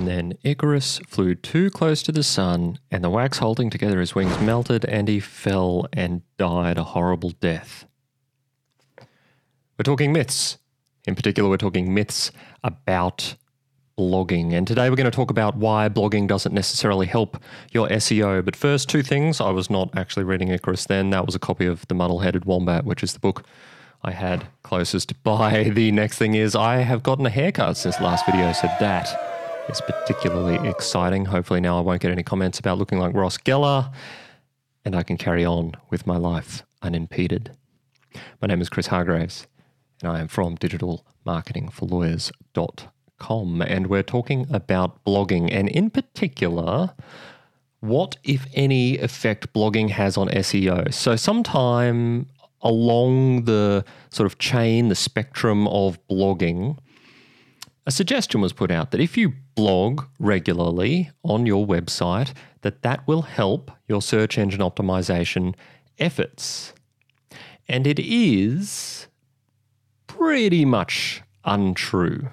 And then Icarus flew too close to the sun, and the wax holding together his wings melted, and he fell and died a horrible death. We're talking myths. In particular, we're talking myths about blogging. And today we're going to talk about why blogging doesn't necessarily help your SEO. But first, two things. I was not actually reading Icarus then. That was a copy of The Muddle Headed Wombat, which is the book I had closest by. The next thing is I have gotten a haircut since last video, so that is particularly exciting. Hopefully, now I won't get any comments about looking like Ross Geller and I can carry on with my life unimpeded. My name is Chris Hargraves and I am from digitalmarketingforlawyers.com and we're talking about blogging and in particular what if any effect blogging has on SEO. So sometime along the sort of chain, the spectrum of blogging, a suggestion was put out that if you blog regularly on your website, that that will help your search engine optimization efforts. And it is pretty much untrue.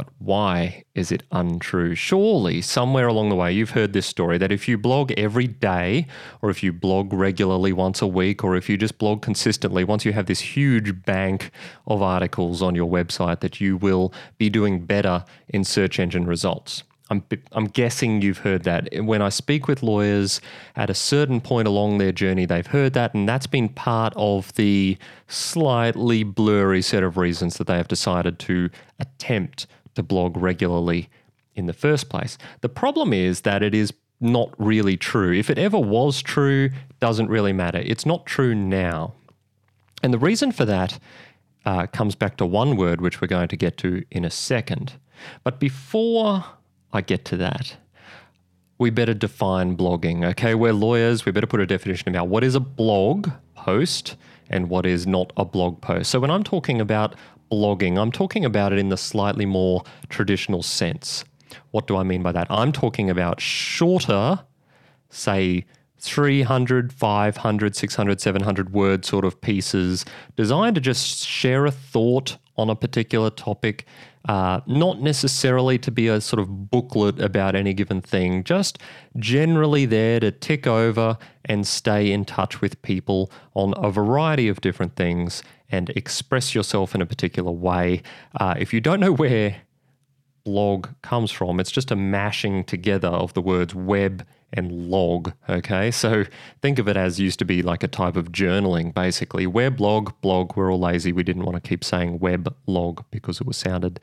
But why is it untrue? Surely, somewhere along the way, you've heard this story that if you blog every day, or if you blog regularly once a week, or if you just blog consistently, once you have this huge bank of articles on your website, that you will be doing better in search engine results. I'm, I'm guessing you've heard that. When I speak with lawyers at a certain point along their journey, they've heard that, and that's been part of the slightly blurry set of reasons that they have decided to attempt to blog regularly in the first place. The problem is that it is not really true. If it ever was true, doesn't really matter. It's not true now. And the reason for that uh, comes back to one word, which we're going to get to in a second. But before I get to that, we better define blogging. Okay, we're lawyers. We better put a definition about what is a blog post and what is not a blog post. So when I'm talking about blogging, I'm talking about it in the slightly more traditional sense. What do I mean by that? I'm talking about shorter, say 300, 500, 600, 700 word sort of pieces designed to just share a thought on a particular topic, uh, not necessarily to be a sort of booklet about any given thing, just generally there to tick over and stay in touch with people on a variety of different things and express yourself in a particular way. Uh, if you don't know where blog comes from, it's just a mashing together of the words web and log. Okay, so think of it as used to be like a type of journaling, basically. Weblog, blog, we're all lazy. We didn't want to keep saying web log because it was sounded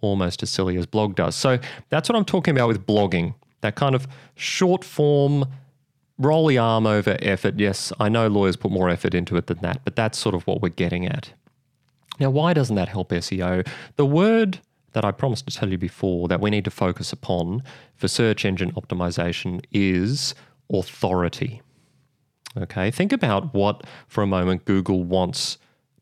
almost as silly as blog does. So that's what I'm talking about with blogging. That kind of short form, roll the arm over effort. Yes, I know lawyers put more effort into it than that, but that's sort of what we're getting at. Now, why doesn't that help SEO? The word that I promised to tell you before that we need to focus upon for search engine optimization is authority. Okay, think about what, for a moment, Google wants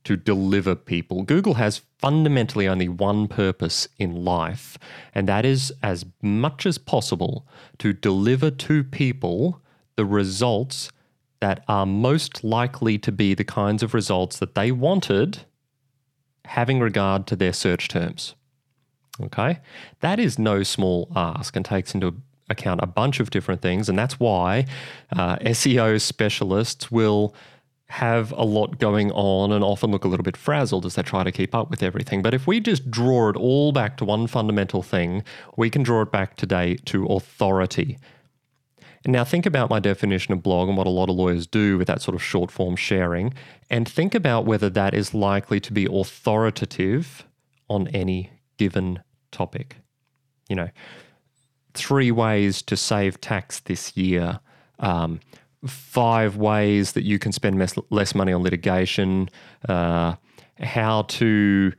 to deliver people. Google has fundamentally only one purpose in life, and that is as much as possible to deliver to people the results that are most likely to be the kinds of results that they wanted, having regard to their search terms. Okay, that is no small ask and takes into account a bunch of different things, and that's why uh, SEO specialists will have a lot going on and often look a little bit frazzled as they try to keep up with everything. But if we just draw it all back to one fundamental thing, we can draw it back today to authority. Now, think about my definition of blog and what a lot of lawyers do with that sort of short form sharing, and think about whether that is likely to be authoritative on any given topic. You know, three ways to save tax this year, um, five ways that you can spend less money on litigation, uh, how to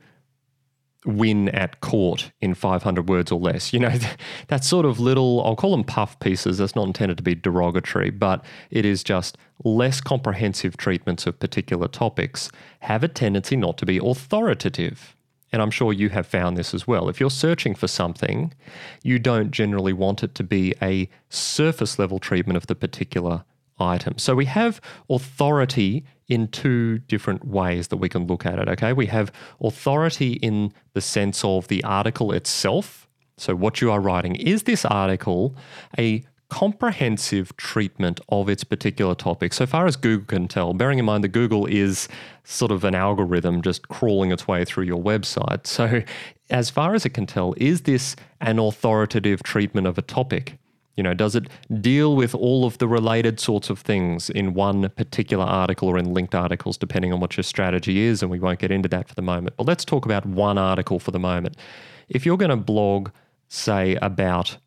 win at court in 500 words or less. You know, that sort of little, I'll call them puff pieces. That's not intended to be derogatory, but it is just less comprehensive treatments of particular topics have a tendency not to be authoritative. And I'm sure you have found this as well. If you're searching for something, you don't generally want it to be a surface level treatment of the particular item. So we have authority in two different ways that we can look at it. Okay, we have authority in the sense of the article itself. So, what you are writing is this article a comprehensive treatment of its particular topic, so far as Google can tell, bearing in mind that Google is sort of an algorithm just crawling its way through your website. So, as far as it can tell, is this an authoritative treatment of a topic? You know, does it deal with all of the related sorts of things in one particular article or in linked articles, depending on what your strategy is? And we won't get into that for the moment. But let's talk about one article for the moment. If you're going to blog, say, about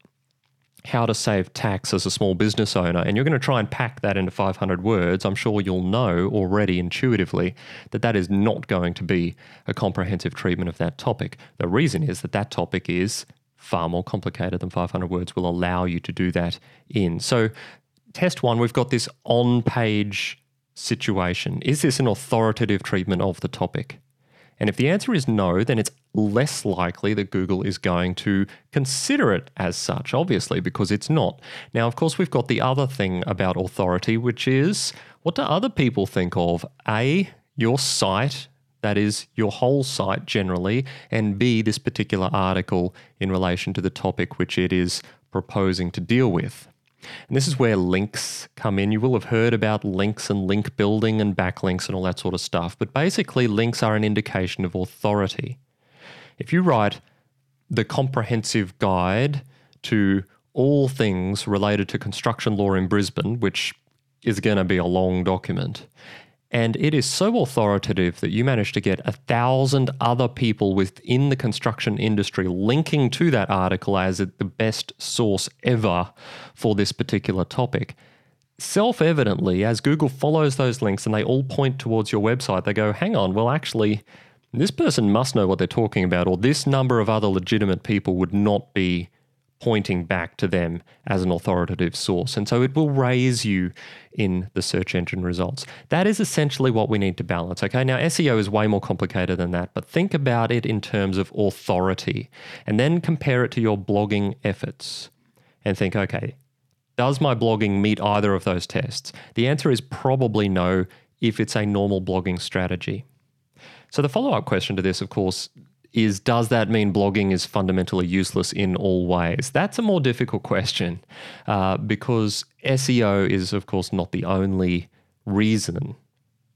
how to save tax as a small business owner, and you're going to try and pack that into 500 words, I'm sure you'll know already intuitively that that is not going to be a comprehensive treatment of that topic. The reason is that that topic is far more complicated than 500 words will allow you to do that in. So, test one, we've got this on page situation. Is this an authoritative treatment of the topic? And if the answer is no, then it's less likely that Google is going to consider it as such, obviously, because it's not. Now, of course, we've got the other thing about authority, which is what do other people think of? A, your site, that is your whole site generally, and B, this particular article in relation to the topic which it is proposing to deal with. And this is where links come in. You will have heard about links and link building and backlinks and all that sort of stuff. But basically, links are an indication of authority. If you write the comprehensive guide to all things related to construction law in Brisbane, which is going to be a long document, and it is so authoritative that you manage to get a thousand other people within the construction industry linking to that article as the best source ever for this particular topic. Self evidently, as Google follows those links and they all point towards your website, they go, hang on, well, actually, this person must know what they're talking about, or this number of other legitimate people would not be pointing back to them as an authoritative source. And so it will raise you in the search engine results. That is essentially what we need to balance. Okay, now SEO is way more complicated than that, but think about it in terms of authority and then compare it to your blogging efforts and think, okay, does my blogging meet either of those tests? The answer is probably no if it's a normal blogging strategy. So the follow up question to this, of course, is does that mean blogging is fundamentally useless in all ways? That's a more difficult question uh, because SEO is, of course, not the only reason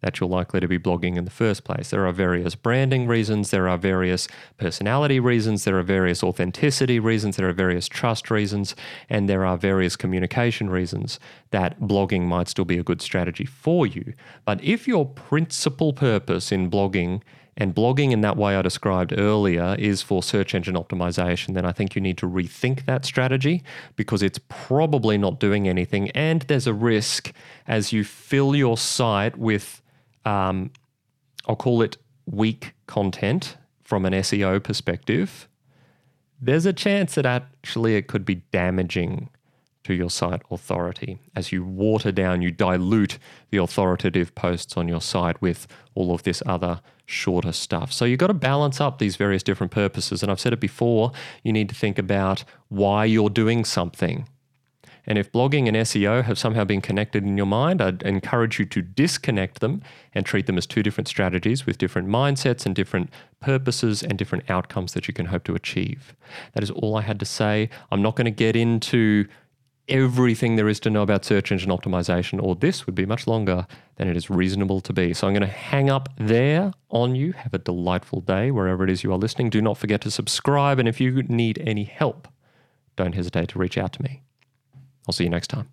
that you're likely to be blogging in the first place. There are various branding reasons, there are various personality reasons, there are various authenticity reasons, there are various trust reasons, and there are various communication reasons that blogging might still be a good strategy for you. But if your principal purpose in blogging and blogging in that way I described earlier is for search engine optimization, then I think you need to rethink that strategy because it's probably not doing anything. And there's a risk as you fill your site with, um, I'll call it weak content from an SEO perspective. There's a chance that actually it could be damaging to your site authority as you water down, you dilute the authoritative posts on your site with all of this other shorter stuff. So you've got to balance up these various different purposes. And I've said it before, you need to think about why you're doing something. And if blogging and SEO have somehow been connected in your mind, I'd encourage you to disconnect them and treat them as two different strategies with different mindsets and different purposes and different outcomes that you can hope to achieve. That is all I had to say. I'm not going to get into everything there is to know about search engine optimization, or this would be much longer than it is reasonable to be. So I'm going to hang up there on you. Have a delightful day wherever it is you are listening. Do not forget to subscribe. And if you need any help, don't hesitate to reach out to me. I'll see you next time.